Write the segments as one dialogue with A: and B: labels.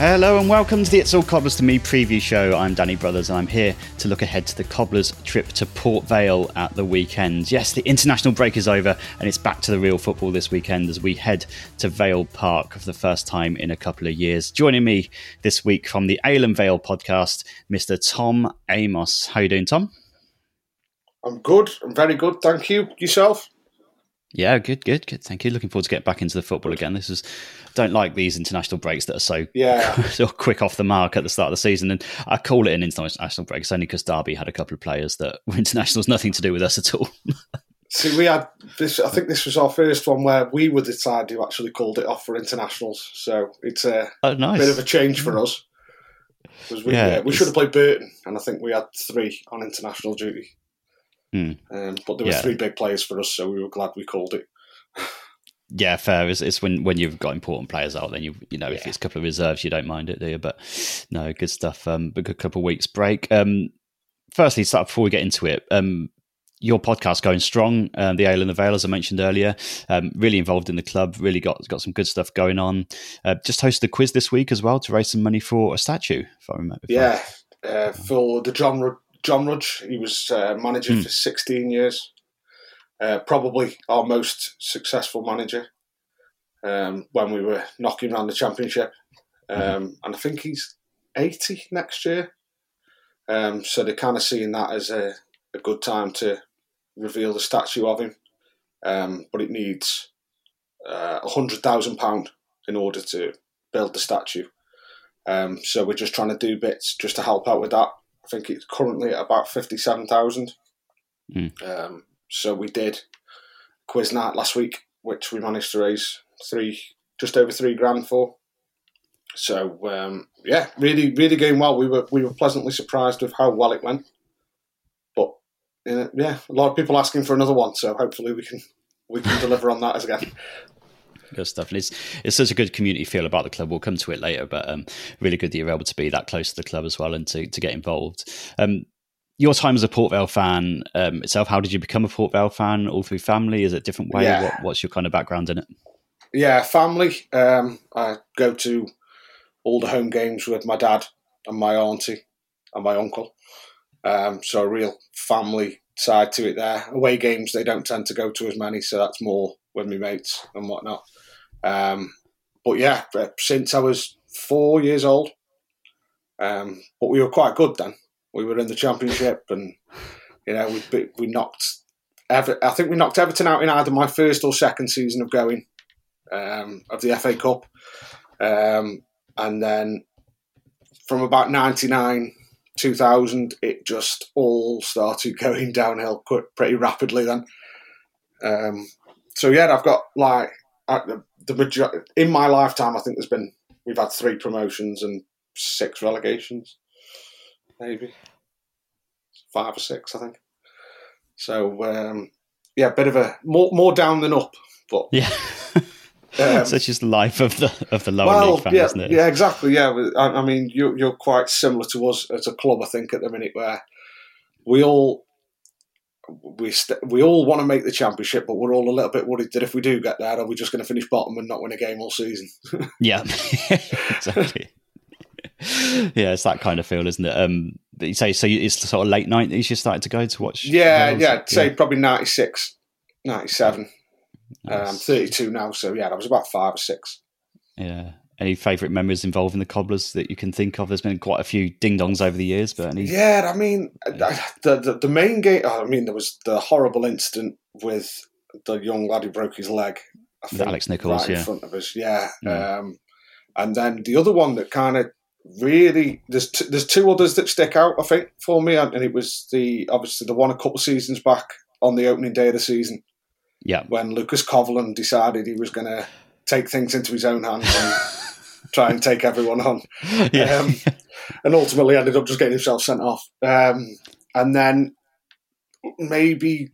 A: Hello and welcome to the It's All Cobblers to Me preview show. I'm Danny Brothers and I'm here to look ahead to the Cobblers trip to Port Vale at the weekend. Yes, the international break is over and it's back to the real football this weekend as we head to Vale Park for the first time in a couple of years. Joining me this week from the Ale and Vale podcast, Mr. Tom Amos. How you doing, Tom?
B: I'm good. I'm very good. Thank you. Yourself?
A: Yeah, good, good, good. Thank you. Looking forward to get back into the football again. This is don't like these international breaks that are so
B: Yeah.
A: so quick off the mark at the start of the season. And I call it an international break. It's only because Derby had a couple of players that were internationals, nothing to do with us at all.
B: See, we had this. I think this was our first one where we were the side who actually called it off for internationals. So it's a
A: oh, nice.
B: bit of a change for us. we,
A: Yeah,
B: yeah, we should have played Burton, and I think we had three on international duty.
A: Hmm.
B: Um, but there were
A: Yeah.
B: three big players for us, so we were glad we called it.
A: Yeah, fair. It's, it's when, when you've got important players out, then you you know if it's a couple of reserves, you don't mind it, do you? But no, good stuff. Um, a good couple of weeks break. Um, firstly, start before we get into it. Um, your podcast going strong. Um, the Ale and the Vale, as I mentioned earlier, um, really involved in the club. Really got got some good stuff going on. Uh, just hosted a quiz this week as well to raise some money for a statue. If I remember. if I-
B: Yeah, uh, for the John John Rudge, he was uh, manager
A: Hmm.
B: for 16 years. Uh, probably our most successful manager um, when we were knocking around the championship. Um, and I think he's 80 next year. Um, so they're kind of seeing that as a, a good time to reveal the statue of him. Um, but it needs uh, £100,000 in order to build the statue. Um, so we're just trying to do bits just to help out with that. I think it's currently at about fifty-seven thousand.
A: Mm.
B: Um, so we did quiz night last week, which we managed to raise three, just over three grand for. So um, yeah, really, really going well. We were we were pleasantly surprised with how well it went. But uh, yeah, a lot of people asking for another one. So hopefully we can we can deliver on that as again.
A: Good stuff. And it's it's such a good community feel about the club. We'll come to it later, but um, really good that you're able to be that close to the club as well and to, to get involved. Um, your time as a Port Vale fan um, itself, how did you become a Port Vale fan? All through family? Is it a different way?
B: Yeah.
A: What, what's your kind of background in it?
B: Yeah, family. Um, I go to all the home games with my dad and my auntie and my uncle. Um, so a real family side to it there. Away games they don't tend to go to as many, so that's more with my mates and whatnot. Um, but yeah, uh, since I was four years old, um, but we were quite good then. We were in the championship, and you know we we knocked. Ever, I think we knocked Everton out in either my first or second season of going um, of the FA Cup, um, and then from about ninety nine. 2000, it just all started going downhill pretty rapidly then. Um, so yeah, I've got like the, the major- in my lifetime. I think there's been we've had three promotions and six relegations, maybe five or six, I think. So um, yeah, a bit of a more more down than up, but
A: yeah. Um, is the life of the of the lower
B: well,
A: league fan,
B: yeah,
A: isn't it?
B: Yeah, exactly. Yeah, I, I mean, you're you're quite similar to us as a club, I think, at the minute, where we all we st- we all want to make the championship, but we're all a little bit worried that if we do get there, are we just going to finish bottom and not win a game all season?
A: yeah, exactly. yeah, it's that kind of feel, isn't it? Um, you say so. It's sort of late nineties. You started to go to watch.
B: Yeah, yeah. I'd say probably 96, 97. Nice. Um, 32 now, so yeah, that was about five or six.
A: Yeah. Any favourite memories involving the cobblers that you can think of? There's been quite a few ding dongs over the years, but any...
B: yeah, I mean, the, the, the main game. I mean, there was the horrible incident with the young lad who broke his leg.
A: I think, Alex Nicholls,
B: right
A: yeah,
B: in front of us, yeah. Mm. Um, and then the other one that kind of really there's t- there's two others that stick out, I think, for me, and it was the obviously the one a couple of seasons back on the opening day of the season
A: yeah.
B: When Lucas Covolan decided he was going to take things into his own hands and try and take everyone on. Yeah. Um, and ultimately ended up just getting himself sent off. Um, and then maybe,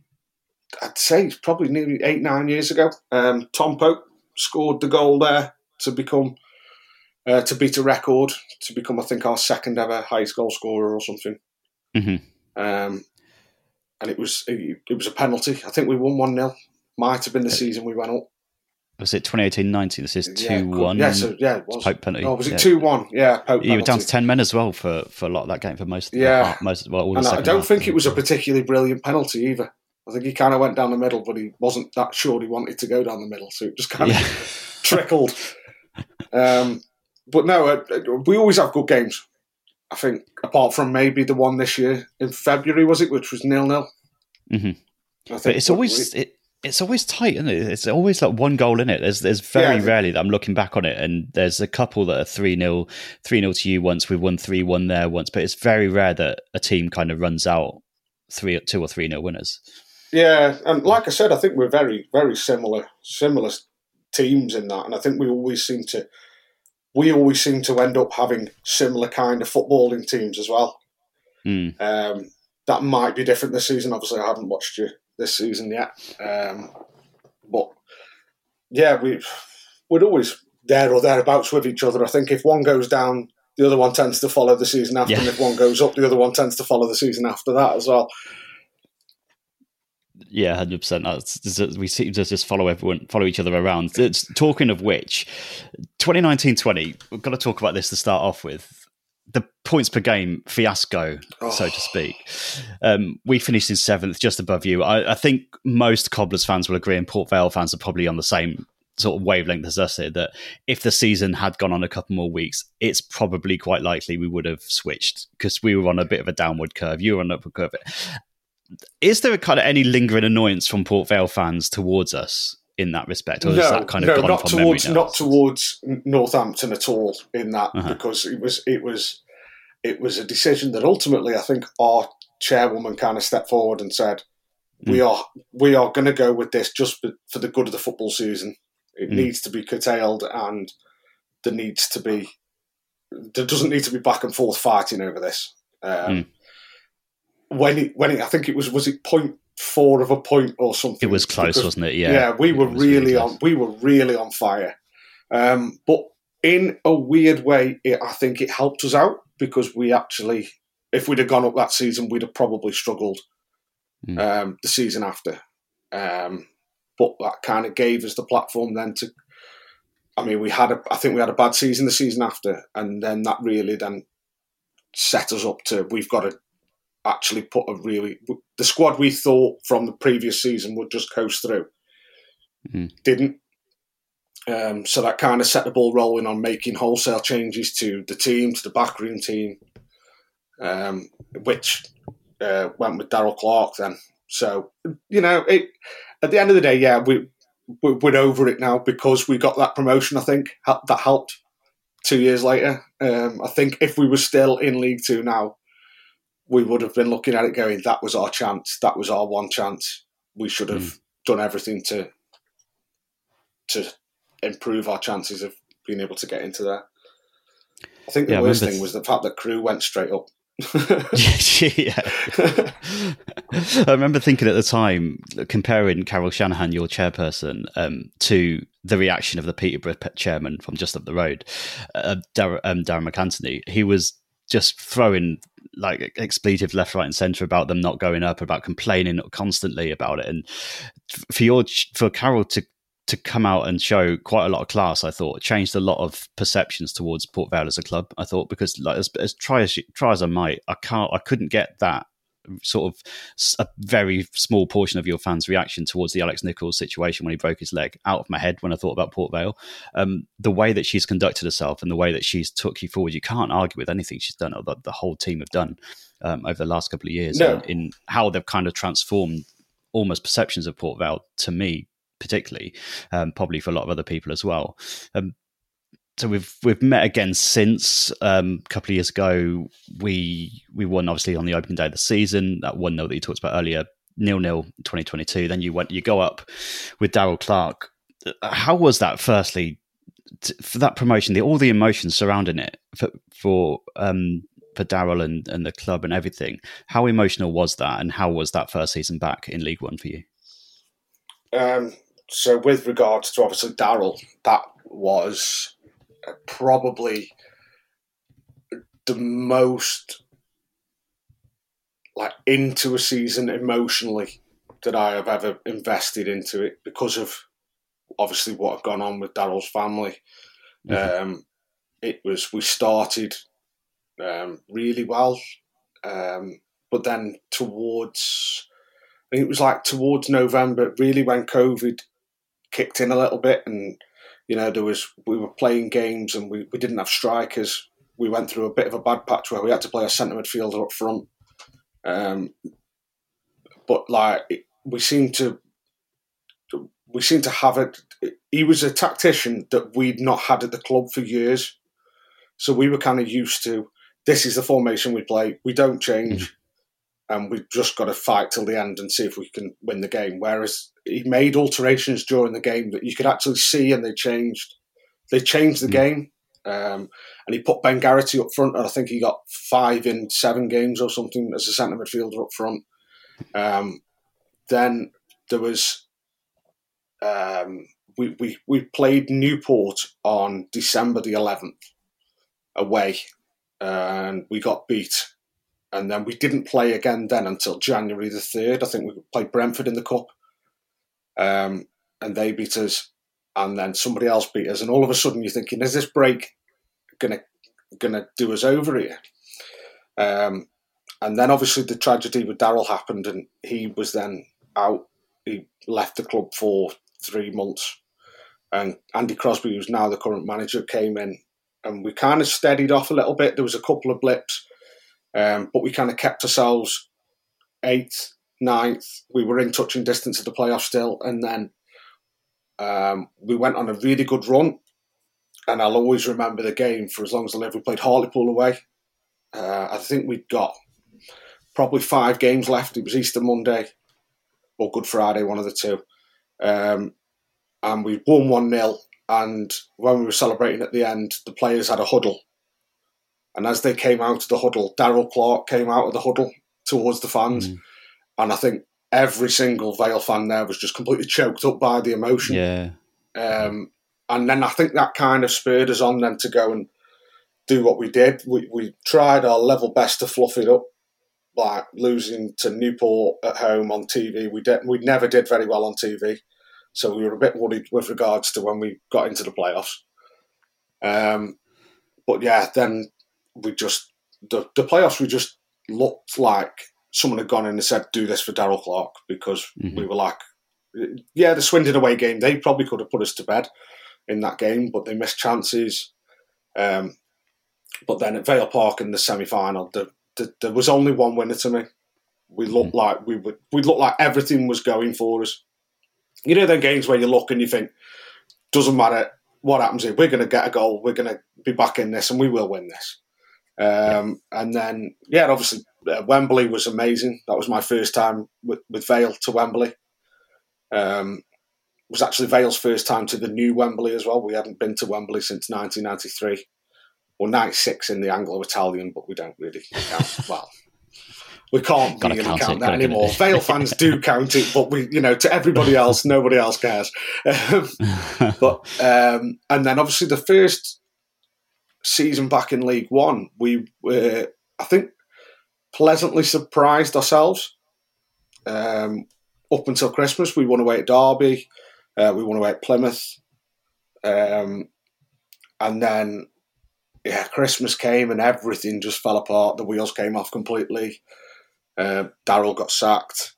B: I'd say it's probably nearly eight, nine years ago, um, Tom Pope scored the goal there to become. Uh, to beat a record, to become, I think, our second ever highest goal scorer or something.
A: Mm-hmm.
B: Um, and it was it, it, was a penalty. I think we won one 0 might have been the season we went up.
A: Was it 2018-90? This is 2-1.
B: Yeah, so, yeah, it was.
A: Pope penalty.
B: Oh, was it 2-1? Yeah, Pope
A: You were down to 10 men as well for, for a lot of that game, for most
B: yeah.
A: The, most, well, all
B: and
A: I
B: don't
A: half,
B: think it was a particularly brilliant penalty either. I think he kind of went down the middle, but he wasn't that sure he wanted to go down the middle, so it just kind yeah. of trickled. Um, but no, uh, we always have good games. I think, apart from maybe the one this year in February, was it, which was nil nil.
A: Mm-hmm. But it's always it, it's always tight, isn't it? It's always like one goal in it. There's there's very yeah. rarely that I'm looking back on it, and there's a couple that are three 0 three 0 to you once. We've won three one there once, but it's very rare that a team kind of runs out three two or three 0 winners.
B: Yeah, and like I said, I think we're very very similar similar teams in that, and I think we always seem to we always seem to end up having similar kind of footballing teams as well.
A: Mm.
B: Um, that might be different this season. Obviously, I haven't watched you this season yet. Um, but yeah, we we're always there or thereabouts with each other. I think if one goes down, the other one tends to follow the season after, yeah. and if one goes up, the other one tends to follow the season after that as well.
A: Yeah, hundred percent. We seem to just follow everyone, follow each other around. It's, talking of which, 2019-20, we've got to talk about this to start off with the points per game fiasco, oh. so to oh. speak. Um, we finished in seventh, just above you. I, I, think most Cobblers fans will agree, and Port Vale fans are probably on the same sort of wavelength as us here. That if the season had gone on a couple more weeks, it's probably quite likely we would have switched because we were on a bit of a downward curve. You were on an upward curve. Is there a kind of any lingering annoyance from Port Vale fans towards us? In that respect, or no, is that kind of no,
B: not towards not towards Northampton at all in that uh-huh. because it was it was it was a decision that ultimately I think our chairwoman kind of stepped forward and said mm. we are we are going to go with this just for the good of the football season. It mm. needs to be curtailed and there needs to be there doesn't need to be back and forth fighting over this. Um, mm. When it when it, I think it was was it point four of a point or something.
A: It was close, because, wasn't it? Yeah,
B: yeah. We were really, really on. We were really on fire. Um, but in a weird way, it, I think it helped us out because we actually, if we'd have gone up that season, we'd have probably struggled mm. um, the season after. Um, but that kind of gave us the platform then to. I mean, we had a. I think we had a bad season the season after, and then that really then set us up to. We've got to actually put a really the squad we thought from the previous season would just coast through
A: mm.
B: didn't. Um, so that kind of set the ball rolling on making wholesale changes to the team, to the backroom team, um, which uh, went with Darrell Clarke then. So you know, it, at the end of the day, yeah, we we're over it now because we got that promotion. I think that helped. Two years later, um, I think if we were still in League Two now, we would have been looking at it going, that was our chance, that was our one chance. We should have mm. done everything to to improve our chances of being able to get into there. I think the yeah, worst thing was the fact that Crewe went straight up.
A: yeah. I remember thinking at the time, comparing Carol Shanahan, your chairperson, um, to the reaction of the Peterborough chairman from just up the road, uh, Darren, um, Darren MacAnthony. He was just throwing like expletive left, right, and centre about them not going up, about complaining constantly about it, and for your for Carol to to come out and show quite a lot of class, I thought changed a lot of perceptions towards Port Vale as a club. I thought because like as, as try as try as I might, I can't, I couldn't get that sort of a very small portion of your fans' reaction towards the Alex Nicholls situation when he broke his leg out of my head when I thought about Port Vale. Um, the way that she's conducted herself and the way that she's took you forward, you can't argue with anything she's done or the, the whole team have done um, over the last couple of years
B: no.
A: in, in how they've kind of transformed almost perceptions of Port Vale to me particularly, um, probably for a lot of other people as well. Um, so we've we've met again since um, a couple of years ago. We we won obviously on the opening day of the season. That one nil that you talked about earlier, nil nil 2022. Then you went you go up with Darrell Clarke. How was that? Firstly, for that promotion, the, all the emotions surrounding it for for um, for Darrell and, and the club and everything. How emotional was that, and how was that first season back in League One for you?
B: Um, so, with regards to obviously Darrell, that was probably the most like into a season emotionally that I have ever invested into it because of obviously what had gone on with Darrell's family. Mm-hmm. Um, it was we started um, really well, um, but then towards I think it was like towards November, really when COVID kicked in a little bit and you know, there was we were playing games and we, we didn't have strikers. We went through a bit of a bad patch where we had to play a centre midfielder up front. Um, but like we seem to we seem to have it. He was a tactician that we'd not had at the club for years, so we were kind of used to this is the formation we play. We don't change. And we've just got to fight till the end and see if we can win the game. Whereas he made alterations during the game that you could actually see, and they changed. They changed the mm. game, um, and he put Ben Garrity up front, and I think he got five in seven games or something as a centre midfielder up front. Um, then there was um, we, we we played Newport on December the eleventh away, and we got beat and then we didn't play again then until January the third. I think we played Brentford in the cup, um, and they beat us, and then somebody else beat us, and all of a sudden you're thinking, is this break gonna gonna do us over here? Um, and then obviously the tragedy with Darrell happened, and he was then out. He left the club for three months, and Andy Crosby, who's now the current manager, came in, and we kind of steadied off a little bit. There was a couple of blips um, but we kind of kept ourselves eighth, ninth. We were in touching distance of the playoffs still, and then um, we went on a really good run. And I'll always remember the game for as long as I live. We played Hartlepool away. Uh, I think we got probably five games left. It was Easter Monday or Good Friday, one of the two. Um, and we won 1 0. And when we were celebrating at the end, the players had a huddle and as they came out of the huddle, Darrell Clarke came out of the huddle towards the fans. Mm. And I think every single Vale fan there was just completely choked up by the emotion.
A: Yeah.
B: Um, and then I think that kind of spurred us on then to go and do what we did. We, we tried our level best to fluff it up, like losing to Newport at home on TV. We did, we never did very well on TV, so we were a bit worried with regards to when we got into the playoffs. Um, but yeah, then we just the, the playoffs we just looked like someone had gone in and said, "Do this for Darrell Clarke," because mm-hmm. we were like, "Yeah, the Swindon away game, they probably could have put us to bed in that game, but they missed chances." Um, but then at Vale Park in the semi final, the, the, there was only one winner to me. We looked mm-hmm. like we would. We looked like everything was going for us. You know, them games where you look and you think, doesn't matter what happens here, we're going to get a goal, we're going to be back in this, and we will win this. Um, and then, yeah, obviously uh, Wembley was amazing. That was my first time with, with Vale to Wembley. Um, it was actually Vale's first time to the new Wembley as well. We hadn't been to Wembley since 1993 or 96 in the Anglo-Italian, but we don't really count. well, we can't really
A: count
B: count,
A: it,
B: that anymore. Vale fans do count it, but we, you know, to everybody else, nobody else cares. But um, and then obviously the first season back in League One, we were, I think, pleasantly surprised ourselves. Um, up until Christmas, we won away at Derby, uh, we won away at Plymouth, um, and then yeah, Christmas came and everything just fell apart. The wheels came off completely. Uh, Darrell got sacked,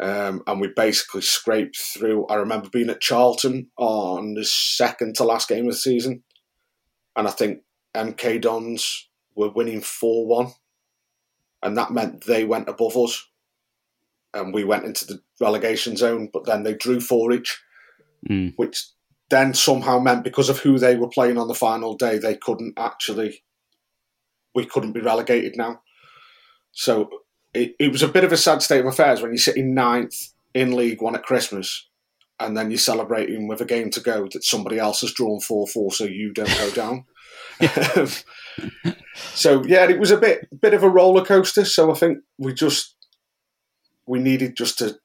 B: um, and we basically scraped through. I remember being at Charlton on the second to last game of the season, and I think MK Dons were winning four one, and that meant they went above us, and we went into the relegation zone. But then they drew four each,
A: Mm.
B: which then somehow meant because of who they were playing on the final day, they couldn't actually, we couldn't be relegated now. So it, it was a bit of a sad state of affairs when you're sitting ninth in League One at Christmas and then you're celebrating with a game to go that somebody else has drawn 4 4 so you don't go down. so yeah, it was a bit bit of a roller coaster. So I think we just we needed just to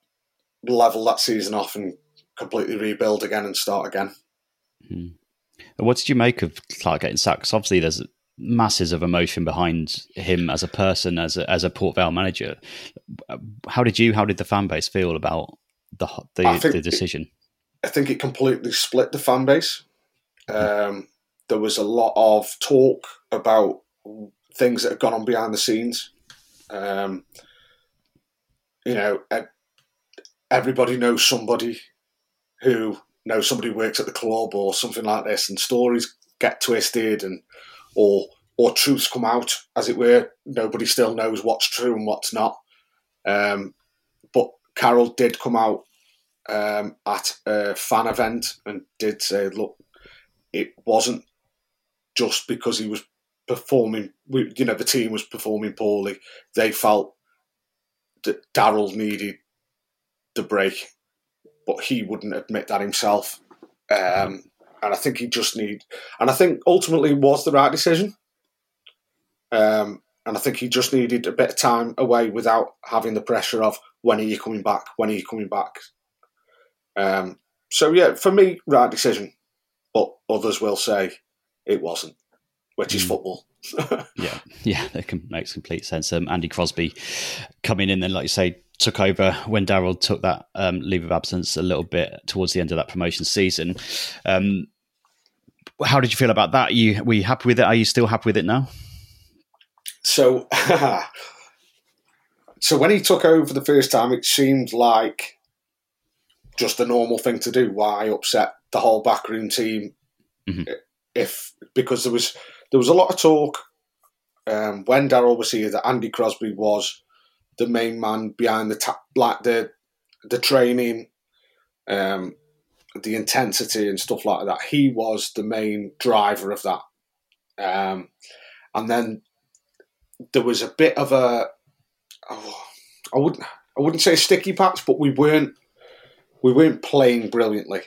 B: level that season off and completely rebuild again and start again. Hmm.
A: What did you make of Clarke getting sacked? 'Cause obviously, there's masses of emotion behind him as a person, as a, as a Port Vale manager. How did you, how did the fan base feel about the the, the
B: it-
A: decision?
B: I think it completely split the fan base. Um, there was a lot of talk about things that had gone on behind the scenes. Um, you know, everybody knows somebody who knows somebody who works at the club or something like this, and stories get twisted and or or truths come out, as it were. Nobody still knows what's true and what's not. Um, Carol did come out um, at a fan event and did say, look, it wasn't just because he was performing, we- you know, the team was performing poorly. They felt that Darrell needed the break, but he wouldn't admit that himself. Um, and I think he just need, and I think ultimately was the right decision. Um, and I think he just needed a bit of time away without having the pressure of when are you coming back? When are you coming back? Um, so yeah, for me, right decision. But others will say it wasn't, which is football.
A: Yeah, yeah, that can, makes complete sense. Um, Andy Crosby coming in, then, like you say, took over when Darrell took that um, leave of absence a little bit towards the end of that promotion season. Um, how did you feel about that? you were you happy with it? Are you still happy with it now?
B: So, so when he took over the first time, it seemed like just a normal thing to do. Why upset the whole backroom team? If because there was there was a lot of talk um, when Darrell was here that Andy Crosby was the main man behind the ta- like the the training, um, the intensity and stuff like that. He was the main driver of that. Um, and then there was a bit of a oh, I wouldn't I wouldn't say sticky patch, but we weren't we weren't playing brilliantly.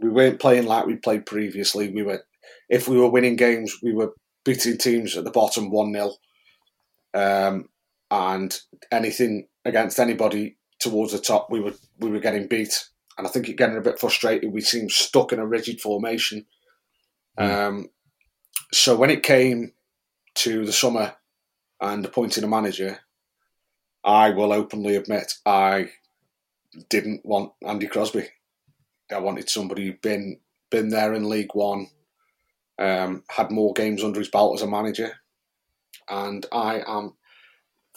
B: We weren't playing like we played previously. We were if we were winning games, we were beating teams at the bottom one 0 um, and anything against anybody towards the top, we were we were getting beat. And I think it getting a bit frustrated. We seemed stuck in a rigid formation. Um, so when it came to the summer and appointing a manager, I will openly admit I didn't want Andy Crosby. I wanted somebody who'd been been there in League One, um, had more games under his belt as a manager, and I am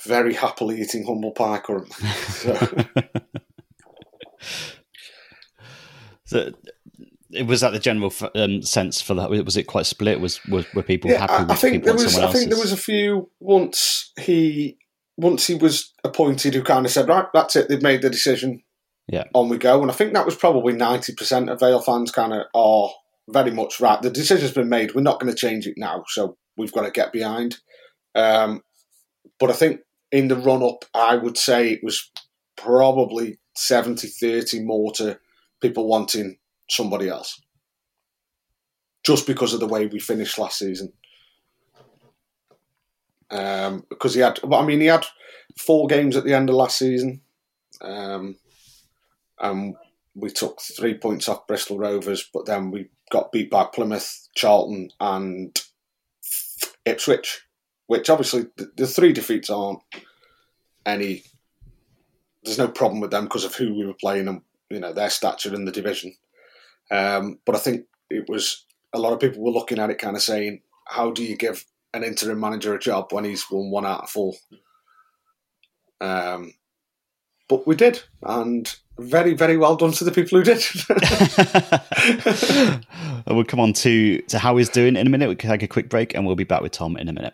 B: very happily eating humble pie currently. So,
A: So, it was that the general f- um, sense for that? Was it quite split? Was, was were people
B: yeah,
A: happy
B: I,
A: with
B: I think there was. I think there was a few once he once he was appointed who kind of said, right, that's it. They've made the decision.
A: Yeah.
B: on we go. And I think that was probably 90% of Vale fans kind of are very much right. The decision's been made. We're not going to change it now. So we've got to get behind. Um, but I think in the run up, I would say it was probably 70 30 more to people wanting somebody else. Just because of the way we finished last season. Um, because he had, I mean, he had four games at the end of last season, um, and we took three points off Bristol Rovers, but then we got beat by Plymouth, Charlton, and Ipswich, which obviously the, the three defeats aren't any. There's no problem with them because of who we were playing and you know their stature in the division. Um, but I think it was a lot of people were looking at it, kind of saying, "How do you give an interim manager a job when he's won one out of four? Um, but we did, and very, very well done to the people who did.
A: And we'll come on to, to how he's doing in a minute. We can take a quick break and we'll be back with Tom in a minute.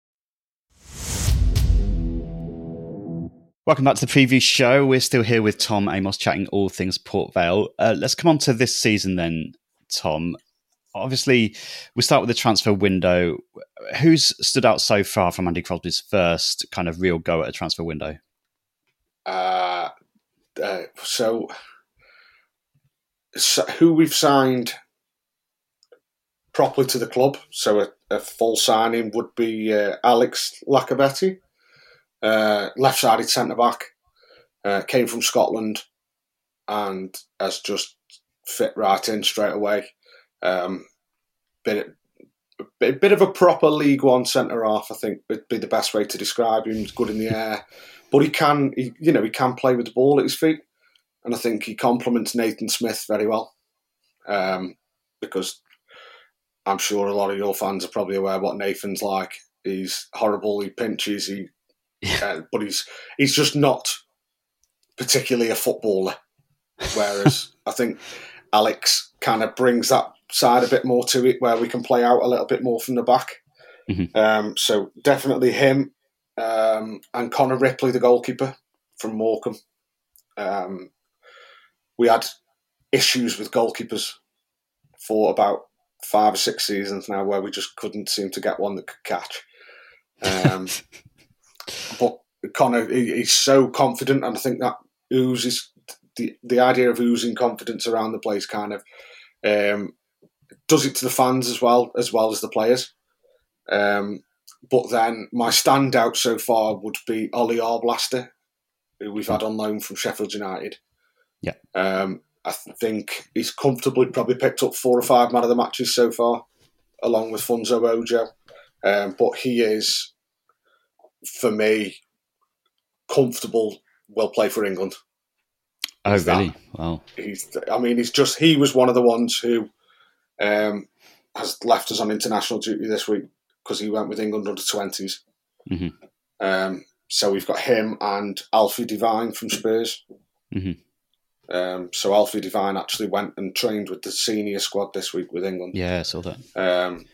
A: Welcome back to the preview show. We're still here with Tom Amos chatting all things Port Vale. Uh, let's come on to this season then, Tom. Obviously, we start with the transfer window. Who's stood out so far from Andy Crosby's first kind of real go at a transfer window?
B: Uh, uh, so, so, who we've signed properly to the club, so a, a full signing would be uh, Alex Iacovitti uh, left-sided centre back, uh, came from Scotland, and has just fit right in straight away. Um, bit, a bit of a proper League One centre half, I think, would be the best way to describe him. He's good in the air, but he can, he, you know, he can play with the ball at his feet, and I think he complements Nathan Smith very well. Um, because I'm sure a lot of your fans are probably aware what Nathan's like. He's horrible. He pinches. He uh, but he's he's just not particularly a footballer. Whereas I think Alex kind of brings that side a bit more to it, where we can play out a little bit more from the back. Mm-hmm. Um, so definitely him um, and Connor Ripley, the goalkeeper from Morecambe. Um, we had issues with goalkeepers for about five or six seasons now, where we just couldn't seem to get one that could catch. But Connor, he, he's so confident, and I think that oozes the the idea of oozing confidence around the place kind of um, does it to the fans as well as well as the players. Um, but then my standout so far would be Ollie Arblaster, who we've had on loan from Sheffield United.
A: Yeah.
B: Um, I think he's comfortably probably picked up four or five man of the matches so far, along with Funso Ojo. Um, but he is for me, comfortable, will play for England.
A: Oh, he's really? That. Wow.
B: He's, I mean, he's just, he was one of the ones who um, has left us on international duty this week because he went with England under 20s. Mm-hmm. Um, so we've got him and Alfie Devine from Spurs. Mm-hmm. Um, so Alfie Devine actually went and trained with the senior squad this week with England.
A: Yeah, I saw that.
B: Um,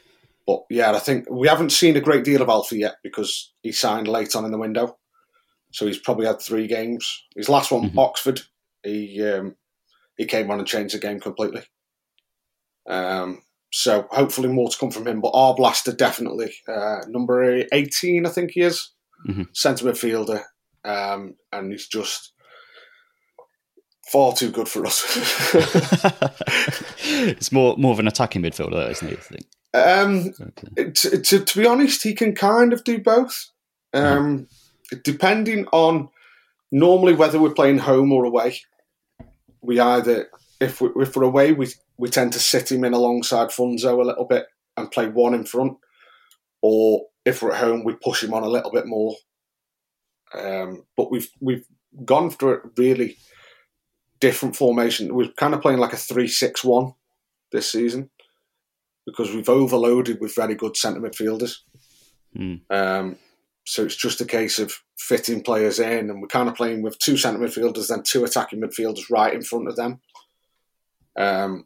B: but yeah, I think we haven't seen a great deal of Alfie yet because he signed late on in the window. So he's probably had three games. His last one, mm-hmm. Oxford, he um, he came on and changed the game completely. Um, so hopefully more to come from him. But Arblaster definitely uh, number eighteen, I think he is, mm-hmm. centre midfielder, um, and he's just far too good for us.
A: it's more more of an attacking midfielder, isn't he?
B: Um, okay. to, to, to, be honest, he can kind of do both. Um. Depending on normally whether we're playing home or away, we either if we if we're away we we tend to sit him in alongside Funso a little bit and play one in front. or if we're at home, we push him on a little bit more. Um, but we've we've gone for a really different formation. We're kind of playing like a three-six-one this season because we've overloaded with very good centre midfielders.
A: Mm.
B: Um, so it's just a case of fitting players in, and we're kind of playing with two centre midfielders, then two attacking midfielders right in front of them. Um,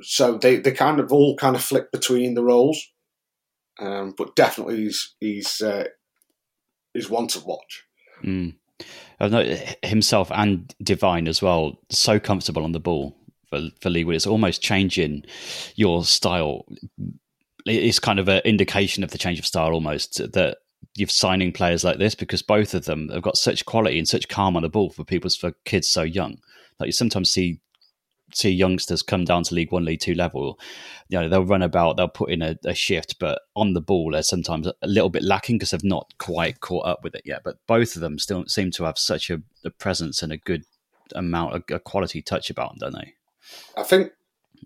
B: so they, they kind of all kind of flick between the roles, um, but definitely he's he's uh, he's one to watch.
A: Mm. I know himself and Devine as well, so comfortable on the ball for for League It's almost changing your style. It's kind of an indication of the change of style almost that you're signing players like this because both of them have got such quality and such calm on the ball for people for kids so young. Like you sometimes see see youngsters come down to League One, League Two level, you know, they'll run about, they'll put in a, a shift, but on the ball, they're sometimes a little bit lacking because they've not quite caught up with it yet. But both of them still seem to have such a, a presence and a good amount, a, a quality touch about them, don't they?
B: I think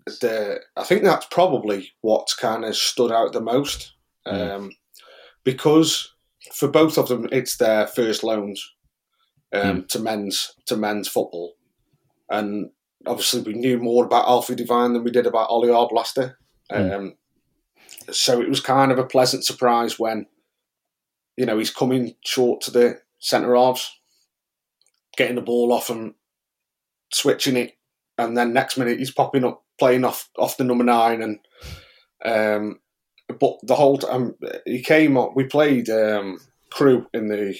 B: the I think that's probably what's kind of stood out the most, mm. um, because for both of them, it's their first loans um, mm. to men's to men's football, and obviously we knew more about Alfie Devine than we did about Ollie Arblaster. Mm. Um, so it was kind of a pleasant surprise when, you know, he's coming short to the centre halves, getting the ball off and switching it, and then next minute he's popping up playing off off the number nine and. Um, but the whole time he came up, we played um, Crewe in the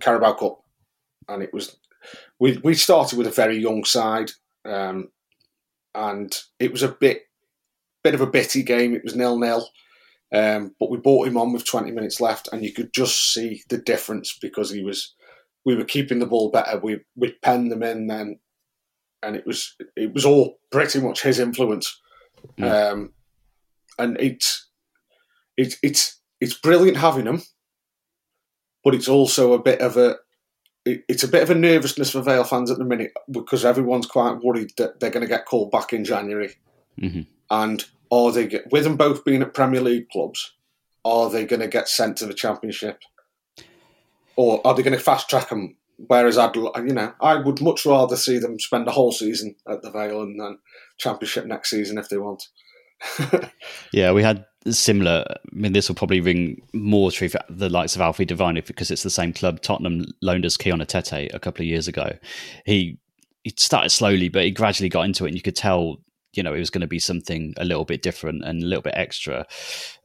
B: Carabao Cup, and it was we we started with a very young side, um, and it was a bit bit of a bitty game. It was nil nil. Um, but we brought him on with 20 minutes left, and you could just see the difference because he was. We were keeping the ball better. We we penned them in then, and it was it was all pretty much his influence. Mm. Um, and it's it's it's it's brilliant having him, but it's also a bit of a it's a bit of a nervousness for Vale fans at the minute because everyone's quite worried that they're going to get called back in January.
A: Mm-hmm.
B: And are they get, with them both being at Premier League clubs? Are they going to get sent to the Championship, or are they going to fast track them? Whereas I'd, you know, I would much rather see them spend a whole season at the Vale and then Championship next season if they want.
A: yeah, we had similar. I mean, this will probably ring more true for the likes of Alfie Devine because it's the same club. Tottenham loaned us Kion Etete a couple of years ago. He he started slowly, but he gradually got into it, and you could tell. You know, it was going to be something a little bit different and a little bit extra.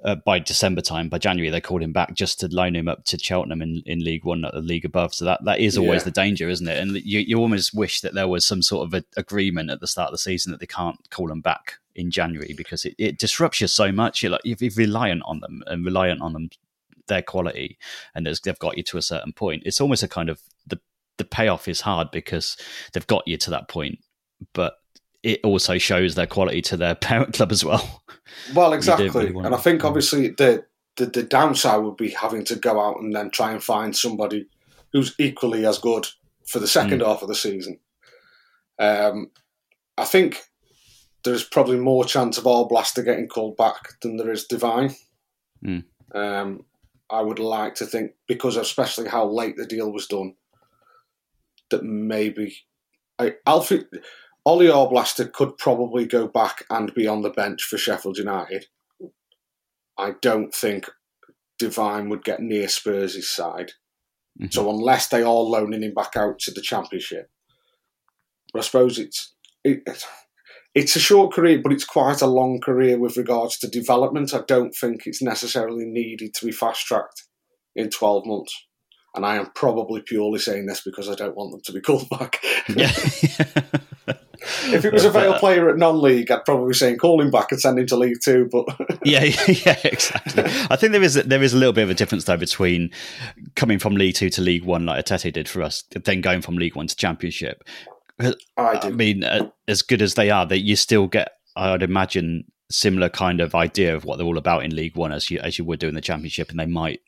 A: Uh, by December time, by January, they called him back just to loan him up to Cheltenham in, in League One, at the league above. So that, that is always yeah. the danger, isn't it? And you, you almost wish that there was some sort of a, agreement at the start of the season that they can't call him back in January because it, it disrupts you so much. You're like you're reliant on them and reliant on them their quality, and they've got you to a certain point. It's almost a kind of the the payoff is hard because they've got you to that point, but it also shows their quality to their parent club as well.
B: Well, exactly, really and I think obviously the, the the downside would be having to go out and then try and find somebody who's equally as good for the second mm. half of the season. Um, I think there's probably more chance of Arblaster getting called back than there is Devine.
A: Mm.
B: Um, I would like to think because especially how late the deal was done, that maybe I, Alfie Ollie Arblaster could probably go back and be on the bench for Sheffield United. I don't think Devine would get near Spurs' side. Mm-hmm. So unless they are loaning him back out to the Championship, but I suppose it's it, it's a short career, but it's quite a long career with regards to development. I don't think it's necessarily needed to be fast tracked in 12 months. And I am probably purely saying this because I don't want them to be called back. Yeah. if it was a Vale player at non-league, I'd probably be saying call him back and send him to League Two. But
A: yeah, yeah, exactly. I think there is there is a little bit of a difference though between coming from League Two to League One, like Etete did for us, then going from League One to Championship.
B: I, I
A: mean, uh, as good as they are, that you still get, I would imagine, similar kind of idea of what they're all about in League One as you as you would do in the Championship, and they might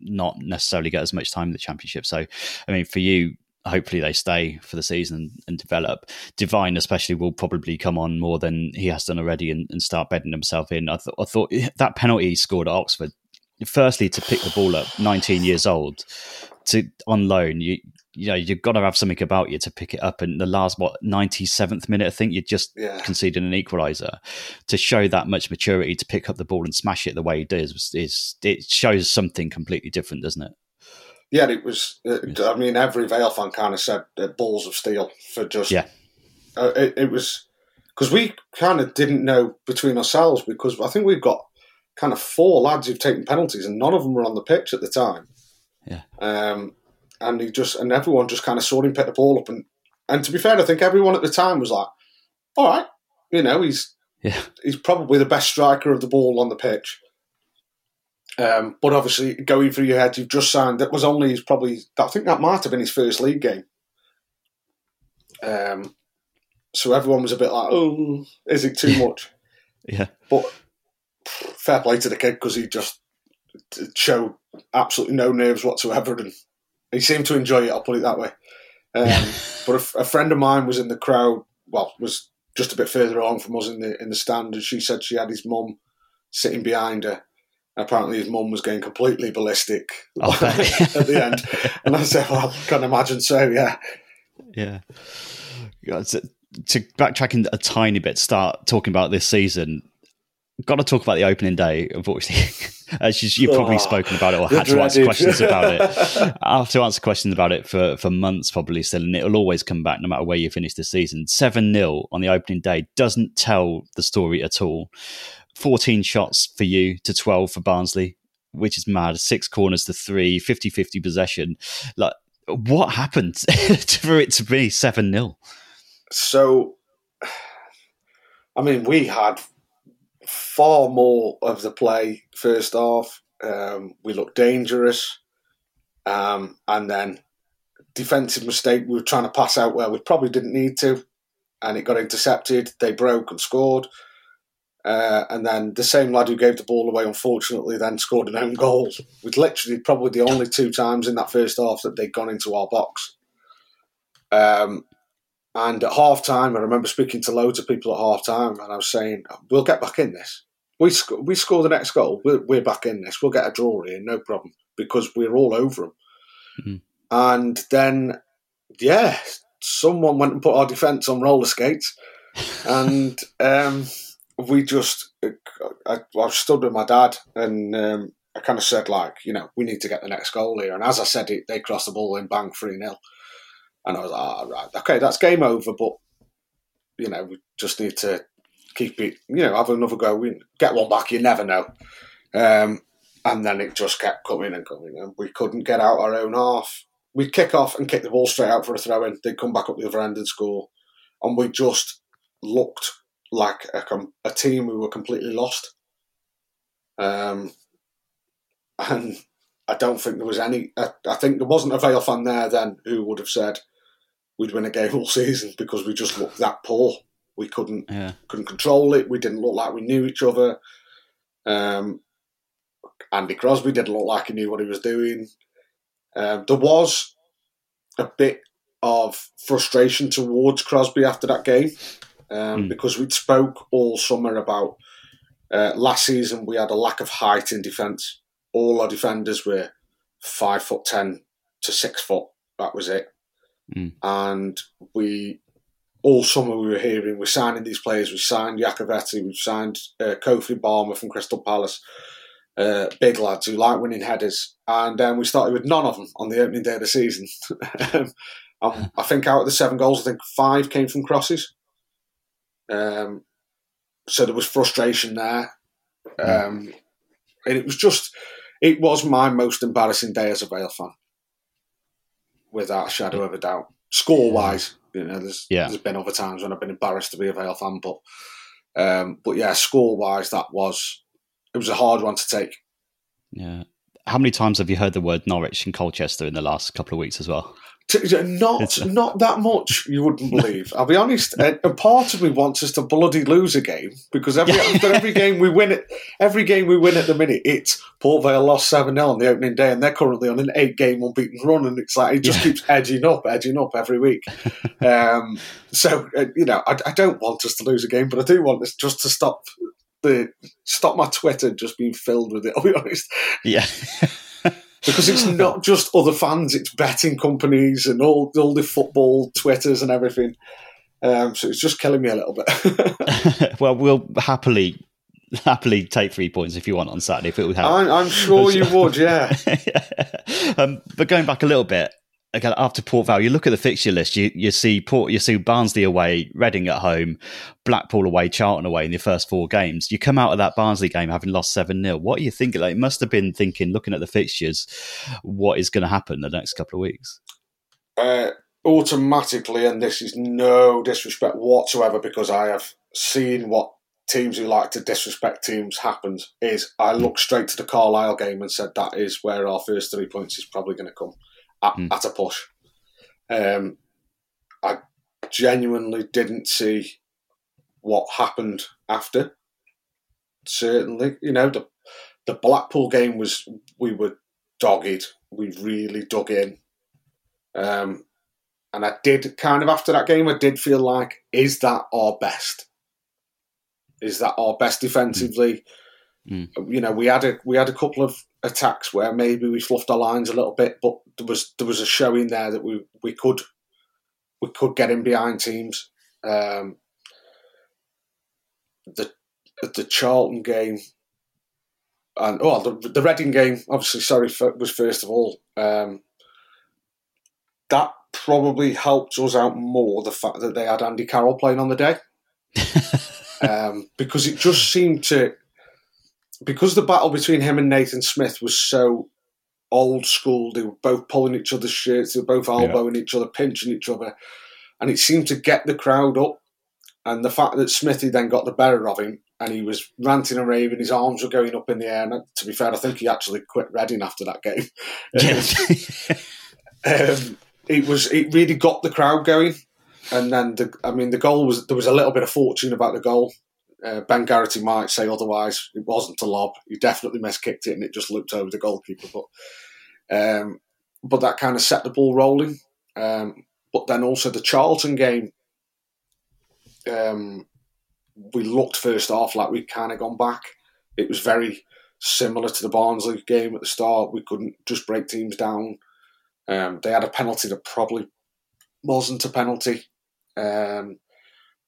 A: not necessarily get as much time in the Championship. So, I mean, for you, hopefully they stay for the season and develop. Devine, especially, will probably come on more than he has done already and, and start bedding himself in. I, th- I thought that penalty he scored at Oxford firstly to pick the ball up, 19 years old, to on loan, you you know you've got to have something about you to pick it up. And the last what 97th minute, I think you just
B: Yeah.
A: conceded an equaliser to show that much maturity to pick up the ball and smash it the way he does is it shows something completely different, doesn't it?
B: Yeah, it was. Uh, I mean, every Vale fan kind of said uh, balls of steel for just.
A: Yeah.
B: Uh, it, it was because we kind of didn't know between ourselves because I think we've got kind of four lads who've taken penalties and none of them were on the pitch at the time.
A: Yeah.
B: Um, and he just and everyone just kind of saw him pick the ball up and and to be fair, I think everyone at the time was like, "All right, you know, he's
A: Yeah.
B: he's probably the best striker of the ball on the pitch." Um, but obviously, going through your head, you've just signed. That was only his probably. I think that might have been his first league game. Um, so everyone was a bit like, "Oh, is it too much?"
A: Yeah.
B: But fair play to the kid because he just showed absolutely no nerves whatsoever, and he seemed to enjoy it. I'll put it that way. Um, but a friend of mine was in the crowd. Well, was just a bit further on from us in the in the stand, and she said she had his mum sitting behind her. Apparently, his mum was going completely ballistic
A: Oh,
B: at the end, and I said, "Well, I can't imagine so." Yeah,
A: Yeah. Yeah, To, to backtracking a tiny bit, start talking about this season. Got to talk about the opening day, unfortunately. As you, you've probably
B: Oh,
A: spoken about it or had to answer questions about it. I have to answer questions about it for, for months, probably still, and it'll always come back no matter where you finish the season. 7 0 on the opening day doesn't tell the story at all. 14 shots for you to 12 for Barnsley, which is mad. Six corners to three, 50 50 possession. Like, what happened for it to be 7 0?
B: So, I mean, we had far more of the play first half. Um, we looked dangerous. Um, and then defensive mistake, we were trying to pass out where we probably didn't need to. And it got intercepted. They broke and scored. Uh, and then the same lad who gave the ball away, unfortunately, then scored an own goal. With literally probably the only two times in that first half that they'd gone into our box. Um, and at half time, I remember speaking to loads of people at half time, and I was saying, "We'll get back in this. We sc- we score the next goal. We're, we're back in this. We'll get a draw here, no problem, because we're all over them."
A: Mhm.
B: And then, yeah, someone went and put our defence on roller skates, and um, we just, I, I stood with my dad, and um, I kind of said, like, you know, we need to get the next goal here. And as I said it, they crossed the ball in, bang, three 0 and I was like, ah, right, okay, that's game over, but you know, we just need to keep it, you know, have another go. Get one back, you never know. Um, and then it just kept coming and coming, and we couldn't get out our own half. We'd kick off and kick the ball straight out for a throw in. They'd come back up the other end and score, and we just looked like a, a team who were completely lost. Um, and I don't think there was any. I, I think there wasn't a Vale fan there then who would have said we'd win a game all season because we just looked that poor. We couldn't
A: Yeah.
B: couldn't control it. We didn't look like we knew each other. Um, Andy Crosby didn't look like he knew what he was doing. Um, there was a bit of frustration towards Crosby after that game um,
A: Mm.
B: because we'd spoke all summer about uh, last season we had a lack of height in defence. All our defenders were five foot ten to six foot. That was it.
A: Mm.
B: And we all summer we were hearing we're signing these players. We signed Iacovitti, we've signed uh, Kofi Balmer from Crystal Palace. Uh, big lads who like winning headers, and um, we started with none of them on the opening day of the season. um, I think out of the seven goals, I think five came from crosses. Um, so there was frustration there, um, and it was just it was my most embarrassing day as a Vale fan, without a shadow of a doubt. Score wise, you know, there's
A: Yeah.
B: there's been other times when I've been embarrassed to be a Vale fan, but um, but yeah, score wise, that was it was a hard one to take.
A: Yeah. How many times have you heard the word Norwich and Colchester in the last couple of weeks as well?
B: Not
A: It's-
B: not that much, you wouldn't believe. I'll be honest. A, a part of me wants us to bloody lose a game because every after every game we win it, every game we win at the minute, it's Port Vale lost seven 0 on the opening day, and they're currently on an eight game unbeaten run, and it's like it just
A: Yeah.
B: keeps edging up, edging up every week. um, so uh, you know, I, I don't want us to lose a game, but I do want us just to stop the stop my Twitter just being filled with it. I'll be honest.
A: Yeah.
B: because it's not just other fans; it's betting companies and all all the football twitters and everything. Um, so it's just killing me a little bit.
A: well, we'll happily happily take three points if you want on Saturday if it would help.
B: I'm, I'm sure you would, yeah.
A: um, but going back a little bit, again after Port Vale, you look at the fixture list. You you see Port, you see Barnsley away, Reading at home, Blackpool away, Charlton away in the first four games. You come out of that Barnsley game having lost seven 0 What are you thinking? Like, must have been thinking, looking at the fixtures, what is going to happen the next couple of weeks?
B: Uh, automatically, and this is no disrespect whatsoever, because I have seen what teams who like to disrespect teams happens. Is I looked straight to the Carlisle game and said that is where our first three points is probably going to come at, mm. at a push. Um, I genuinely didn't see what happened after. Certainly, you know the the Blackpool game was we were dogged. We really dug in, um, and I did kind of after that game. I did feel like, is that our best? Is that our best defensively? Mm. You know, we had a we had a couple of attacks where maybe we fluffed our lines a little bit, but there was there was a showing there that we we could we could get in behind teams. Um, the the Charlton game and oh the the Reading game obviously sorry for, was first of all um, that probably helped us out more the fact that they had Andy Carroll playing on the day um, because it just seemed to because the battle between him and Nathan Smith was so old school. They were both pulling each other's shirts. They were both elbowing yeah. each other, pinching each other, and it seemed to get the crowd up. And the fact that Smithy then got the better of him, and he was ranting and raving, his arms were going up in the air. And to be fair, I think he actually quit Reading after that game. um, it was it really got the crowd going. And then the, I mean, the goal was there was a little bit of fortune about the goal. Uh, ben Garrity might say otherwise. It wasn't a lob. He definitely miskicked it, and it just looped over the goalkeeper. But um, but that kind of set the ball rolling. Um, but then also the Charlton game, um, we looked first off like we'd kind of gone back. It was very similar to the Barnsley game at the start. We couldn't just break teams down. Um, they had a penalty that probably wasn't a penalty. Um,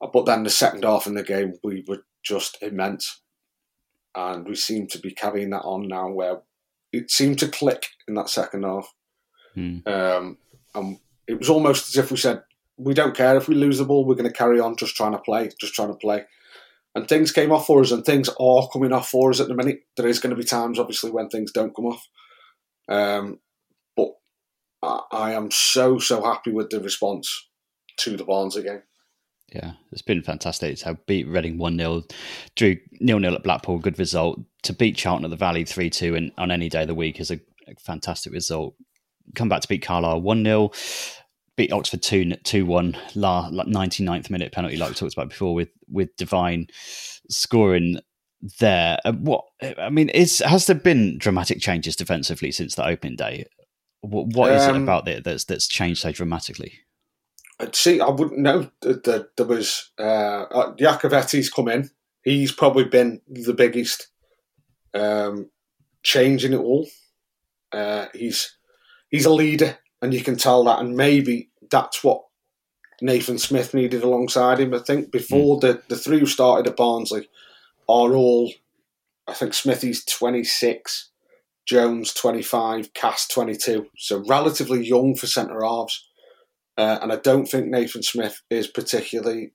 B: but then the second half in the game, we were just immense. And we seem to be carrying that on now where it seemed to click in that second half. Mm. Um, and it was almost as if we said, we don't care if we lose the ball, we're going to carry on just trying to play, just trying to play. And things came off for us, and things are coming off for us at the minute. There is going to be times, obviously, when things don't come off. Um, but I, I am so, so happy with the response to the Barnes again.
A: Yeah, it's been fantastic to beat Reading 1 0, drew nil nil at Blackpool, good result. To beat Charlton at the Valley 3 2 on any day of the week is a, a fantastic result. Come back to beat Carlisle 1 0, beat Oxford 2 2 1, la, 99th minute penalty, like we talked about before, with, with Devine scoring there. Uh, what I mean is, has there been dramatic changes defensively since the opening day? What, what is um, it about it that's that's changed so dramatically?
B: See, I wouldn't know that there was uh, uh Iacovitti's come in. He's probably been the biggest um, change in it all. Uh, he's he's a leader, and you can tell that. And maybe that's what Nathan Smith needed alongside him. I think before mm. the the three who started at Barnsley are all. I think Smithy's twenty six, Jones twenty five, Cass twenty two. So relatively young for centre halves. Uh, and I don't think Nathan Smith is particularly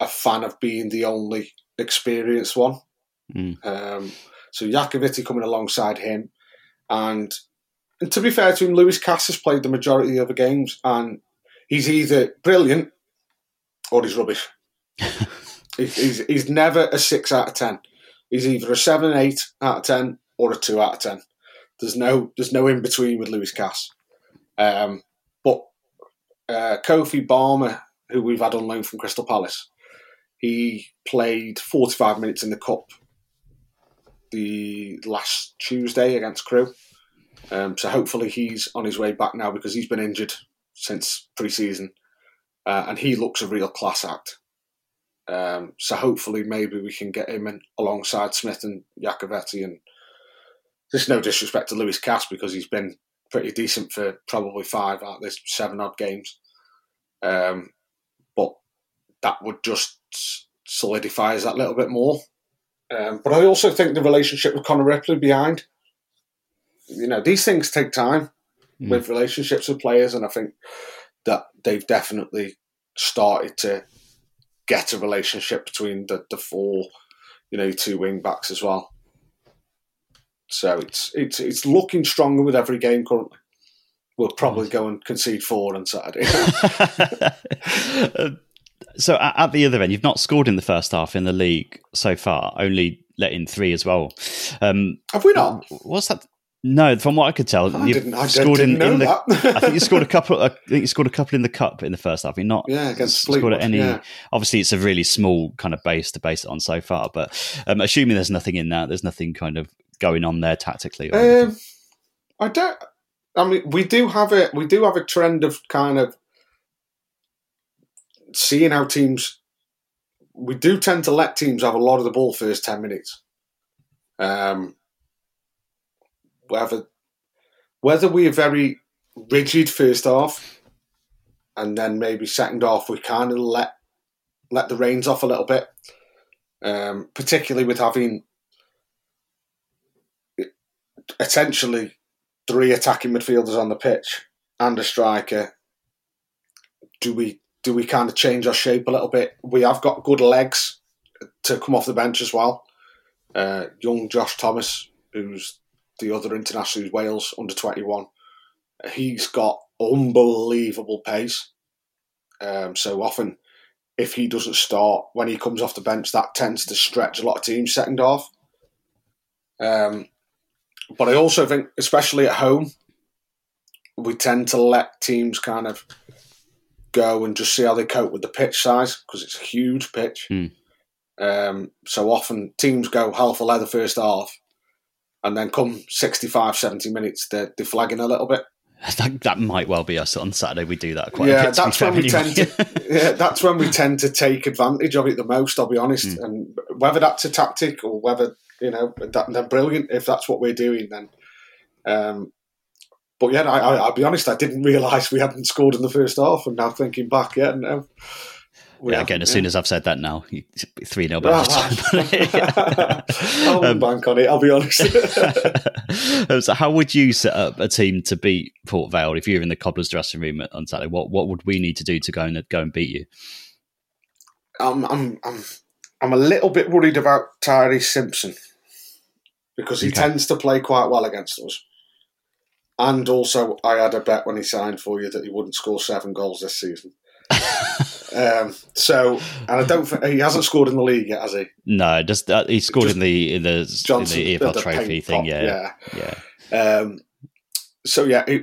B: a fan of being the only experienced one. Mm. Um, so Iacovitti coming alongside him, and, and to be fair to him, Lewis Cass has played the majority of the other games, and he's either brilliant or he's rubbish. he's, he's never a six out of ten. He's either a seven, eight out of ten, or a two out of ten. There's no there's no in between with Lewis Cass. Um, uh, Kofi Balmer, who we've had on loan from Crystal Palace, he played 45 minutes in the cup the last Tuesday against Crewe. Um, so hopefully he's on his way back now because he's been injured since pre-season, uh, and he looks a real class act. Um, so hopefully, maybe we can get him in alongside Smith and Iacovitti. And there's no disrespect to Lewis Cass because he's been pretty decent for probably five out of this seven odd games. Um, but that would just solidify us that little bit more. Um, but I also think the relationship with Connor Ripley behind, you know, these things take time mm. with relationships with players, and I think that they've definitely started to get a relationship between the, the four, you know, two wing backs as well. So it's it's it's looking stronger with every game currently. We'll probably go and concede four on Saturday.
A: so at the other end, you've not scored in the first half in the league so far, only let in three as well. Um,
B: Have we not?
A: What's that? No, from what I could tell,
B: I didn't, I scored in, in the.
A: I think you scored a couple. I think you scored a couple in the cup in the first half. You're not
B: yeah against
A: scored
B: Fleetwood,
A: any.
B: Yeah.
A: Obviously, it's a really small kind of base to base it on so far. But um, assuming there's nothing in that, there's nothing kind of going on there tactically.
B: Um, I don't. I mean, we do have a we do have a trend of kind of seeing how teams. We do tend to let teams have a lot of the ball first ten minutes. Um, whether whether we are very rigid first half, and then maybe second half we kind of let let the reins off a little bit, um, particularly with having essentially three attacking midfielders on the pitch and a striker. Do we do we kind of change our shape a little bit? We have got good legs to come off the bench as well. Uh, young Josh Thomas, who's the other international, Wales under twenty one. He's got unbelievable pace. Um, so often, if he doesn't start when he comes off the bench, that tends to stretch a lot of teams second half. Um, but I also think, especially at home, we tend to let teams kind of go and just see how they cope with the pitch size because it's a huge pitch.
A: Mm.
B: Um, so often teams go half a leather first half, and then come 65, 70 minutes, they're, they're flagging a little bit.
A: That, that might well be us on Saturday. We do that quite.
B: Yeah,
A: bit,
B: that's when we tend to. yeah, that's when we tend to take advantage of it the most. I'll be honest, mm. and whether that's a tactic or whether you know, that, they're brilliant if that's what we're doing. Then, um, but yeah, I, will be honest, I didn't realise we hadn't scored in the first half, and now thinking back, yeah, no.
A: Yeah, again, as yeah. soon as I've said that now, three 0
B: back. I'll um, bank on it. I'll be honest.
A: so, how would you set up a team to beat Port Vale if you're in the Cobblers dressing room on Saturday? What what would we need to do to go and go and beat you?
B: I'm I'm I'm I'm a little bit worried about Tyree Simpson because he okay. tends to play quite well against us. And also, I had a bet when he signed for you that he wouldn't score seven goals this season. um, so, and I don't think he hasn't scored in the league yet, has he?
A: No, just uh, he scored just in the in the Johnson, in the EFL the, the Trophy thing. Pop,
B: yeah,
A: yeah.
B: yeah. Um, so yeah, it,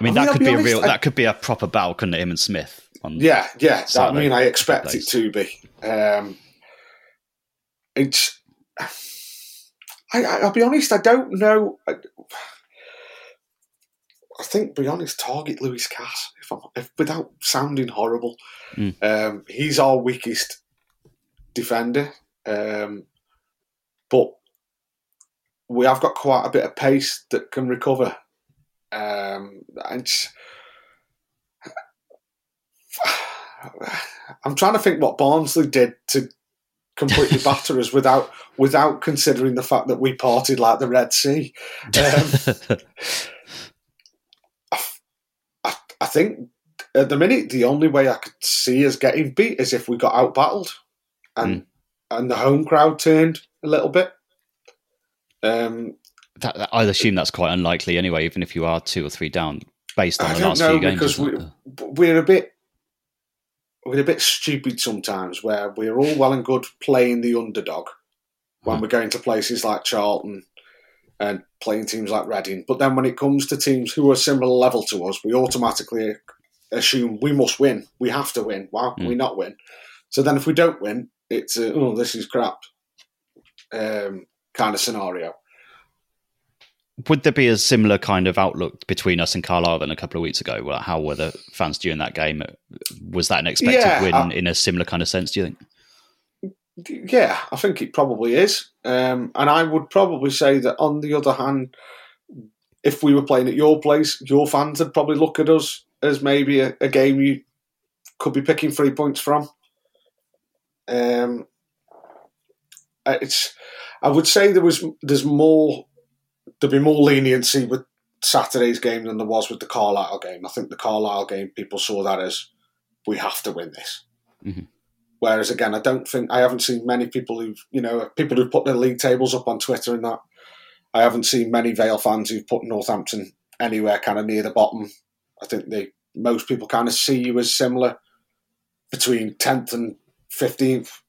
A: I mean, I that could be, honest, a real. I, that could be a proper battle, couldn't it? Him and Smith.
B: yeah, yeah. I mean, I expect it to be. Um, it's I, will be honest, I don't know. I, I, think, be honest, target Lewis Cass, if, I'm, if without sounding horrible.
A: Mm.
B: Um, he's our weakest defender. Um, but we have got quite a bit of pace that can recover. Um, and I'm trying to think what Barnsley did to completely batter us without without considering the fact that we parted like the Red Sea. Um, I, I, I, think at the minute the only way I could see us getting beat is if we got out battled and mm. and the home crowd turned a little bit. Um,
A: that, that, I'd assume that's quite unlikely anyway, even if you are two or three down based on
B: I
A: the last
B: know,
A: few games.
B: Because we, we're a bit we're a bit stupid sometimes where we're all well and good playing the underdog when mm. we're going to places like Charlton and playing teams like Reading. But then when it comes to teams who are similar level to us, we automatically assume we must win. We have to win. Why can mm. we not win? So then if we don't win, it's a, oh, this is crap um, kind of scenario.
A: Would there be a similar kind of outlook between us and Carlisle than a couple of weeks ago? Well, how were the fans during that game? Was that an expected
B: Yeah,
A: win
B: I-
A: in a similar kind of sense? Do you think?
B: Yeah, I think it probably is. Um, and I would probably say that on the other hand, if we were playing at your place, your fans would probably look at us as maybe a, a game you could be picking three points from. Um, uh, it's, I would say there was there's more there'd be more leniency with Saturday's game than there was with the Carlisle game. I think the Carlisle game people saw that as we have to win this. Whereas again, I don't think I haven't seen many people who've you know people who've put their league tables up on Twitter and that. I haven't seen many Vale fans who've put Northampton anywhere kind of near the bottom. I think they most people kind of see you as similar between tenth and fifteenth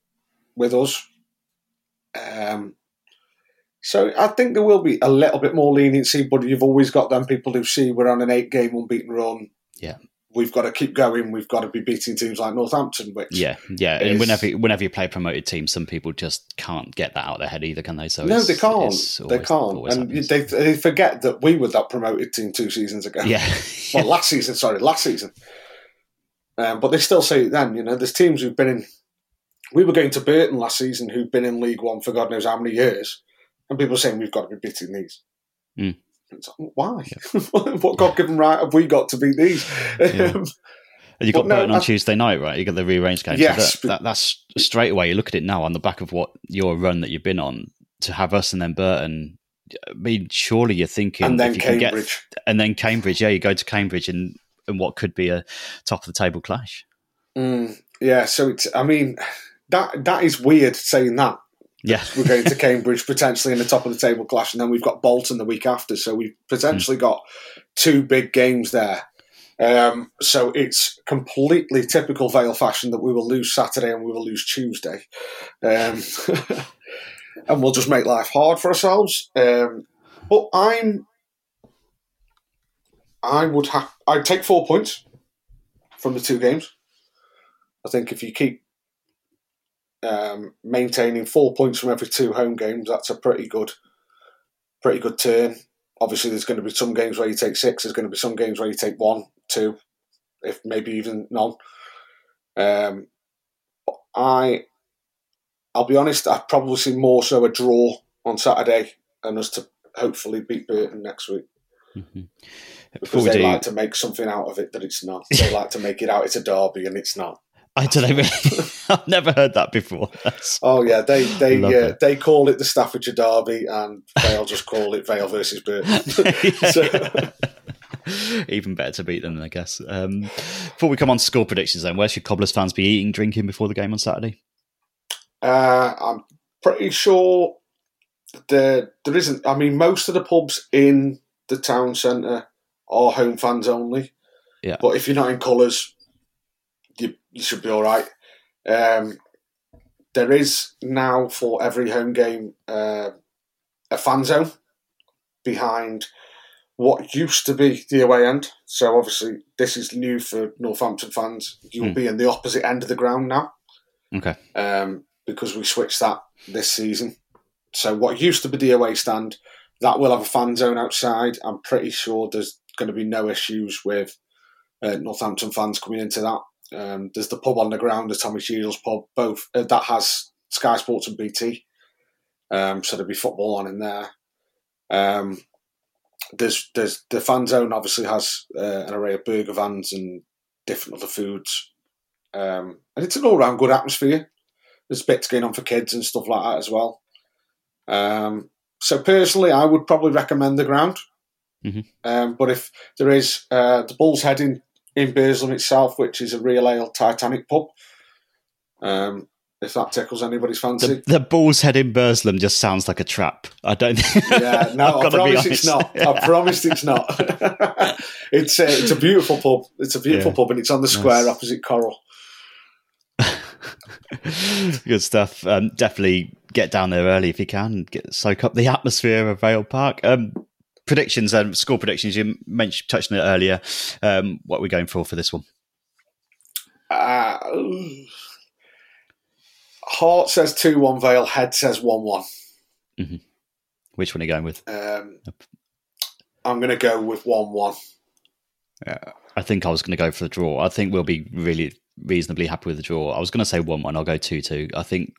B: with us. Um, so I think there will be a little bit more leniency, but you've always got them people who see we're on an eight game unbeaten run.
A: Yeah.
B: We've got to keep going. We've got to be beating teams like Northampton, which
A: Yeah, yeah.
B: is-
A: And whenever whenever you play a promoted team, some people just can't get that out of their head either, can they? So
B: no, they can't.
A: it's
B: they can't, and
A: happens.
B: they, they forget that we were that promoted team two seasons ago.
A: Yeah.
B: well, last season, sorry, last season. Um, but they still say it then. You know, there's teams who've been in. We were going to Burton last season, who've been in League One for God knows how many years, and people are saying we've got to be beating these.
A: Mm.
B: Like, why? what God given right have we got to beat these?
A: Yeah.
B: Um,
A: And you got
B: But no,
A: Burton on
B: I-
A: Tuesday night, right? You got the rearranged game.
B: Yes,
A: so that, that, that's straight away. You look at it now on the back of what your run that you've been on to have us and then Burton. I mean, surely you're thinking,
B: And then
A: can get-
B: Cambridge.
A: and then Cambridge. Yeah, you go to Cambridge and and what could be a top of the table clash.
B: Mm, yeah, so it's. I mean, that that is weird saying that.
A: Yeah,
B: We're going to Cambridge potentially in the top of the table clash, and then we've got Bolton the week after. So we've potentially got two big games there. Um, so it's completely typical Vale fashion that we will lose Saturday and we will lose Tuesday, um, and we'll just make life hard for ourselves. Um, but I'm, I would have, I'd take four points from the two games. I think if you keep um, maintaining four points from every two home games, that's a pretty good, pretty good turn. Obviously, there's going to be some games where you take six. There's going to be some games where you take one, two, if maybe even none. Um, I, I'll be honest. I probably see more so a draw on Saturday and us to hopefully beat Burton next week
A: Before
B: because they
A: do-
B: like to make something out of it that it's not. They like to make it out it's a derby and it's not.
A: I don't know. Really, I've never heard that before. That's,
B: Oh yeah, they they uh, they call it the Staffordshire Derby, and they'll just call it Vale versus Burton. So-
A: Even better to beat them, I guess. Um, before we come on to score predictions, then, where should Cobblers fans be eating, drinking before the game on Saturday?
B: Uh, I'm pretty sure there there isn't. I mean, most of the pubs in the town centre are home fans only.
A: Yeah.
B: But if you're not in colours, you you should be all right. Um, there is now for every home game uh, a fan zone behind what used to be the away end. So obviously this is new for Northampton fans. You'll
A: Hmm.
B: be in the opposite end of the ground now
A: Okay.
B: um, because we switched that this season. So what used to be the away stand, that will have a fan zone outside. I'm pretty sure there's going to be no issues with uh, Northampton fans coming into that. Um, there's the pub on the ground, the Tommy Shields pub, both uh, that has Sky Sports and BT. Um, so there'll be football on in there. Um, there's there's the fan zone obviously has uh, an array of burger vans and different other foods, um, and it's an all round good atmosphere. There's bits going on for kids and stuff like that as well. Um, so personally, I would probably recommend the ground.
A: Mhm.
B: Um, but if there is uh, the Bull's Head in, Burslem itself, which is a real ale Titanic pub, um, if that tickles anybody's fancy.
A: The, the Bull's Head in Burslem just sounds like a trap. I don't
B: yeah, no, I promise it's not. I promise it's not. it's a, it's a beautiful pub. It's a beautiful
A: Yeah.
B: pub, and it's on the square
A: Nice.
B: opposite Coral.
A: Good stuff. Um, definitely get down there early if you can. Get soak up the atmosphere of Vale Park. Um, predictions and score predictions. You mentioned touched on it earlier. Um, what are we going for for this one?
B: Uh, Heart says two one Vale. Head says one one.
A: Which one are you going with?
B: Um, I'm going to go with 1 1.
A: Yeah, I think I was going to go for the draw. I think we'll be really reasonably happy with the draw. I was going to say 1 1. I'll go 2 2. I think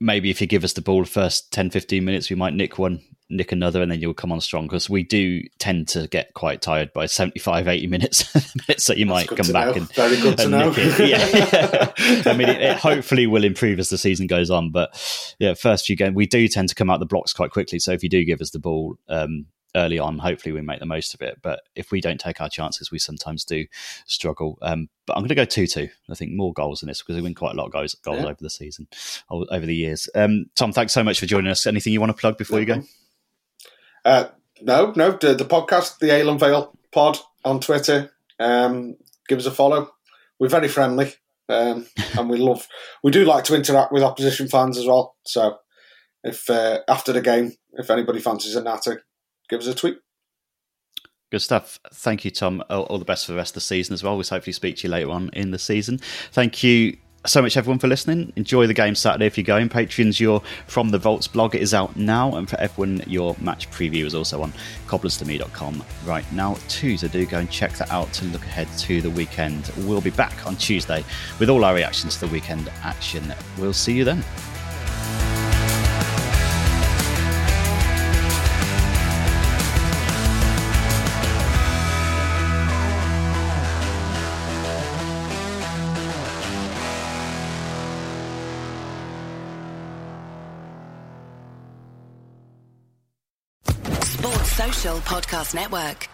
A: maybe if you give us the ball the first 10, 15 minutes, we might nick one, nick another, and then you'll come on strong because we do tend to get quite tired by 75, 80 minutes. so you might come back
B: know.
A: and,
B: Very good to
A: and
B: know.
A: nick it. Yeah. I mean, it, it hopefully will improve as the season goes on. But yeah, first few games, we do tend to come out the blocks quite quickly. So if you do give us the ball, um, early on. Hopefully, we make the most of it. But if we don't take our chances, we sometimes do struggle. Um, but I'm going to go two-two. I think more goals in this because we win quite a lot of goals, goals
B: Yeah.
A: over the season, over the years. Um, Tom, thanks so much for joining us. Anything you want to plug before you go?
B: Uh, no, no, the, the podcast, the Ale and Vale pod on Twitter. Um, give us a follow. We're very friendly, um, and we love. We do like to interact with opposition fans as well. So, if uh, after the game, if anybody fancies a natter, give us a tweet.
A: Good stuff. Thank you, Tom. All, all the best for the rest of the season as well. We'll hopefully speak to you later on in the season. Thank you so much, everyone, for listening. Enjoy the game Saturday if you're going. Patreons, your From the Vaults blog it is out now. And for everyone, your match preview is also on cobblerstome.com right now, too. So do go and check that out to look ahead to the weekend. We'll be back on Tuesday with all our reactions to the weekend action. We'll see you then.
C: Podcast Network.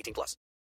D: 18 plus.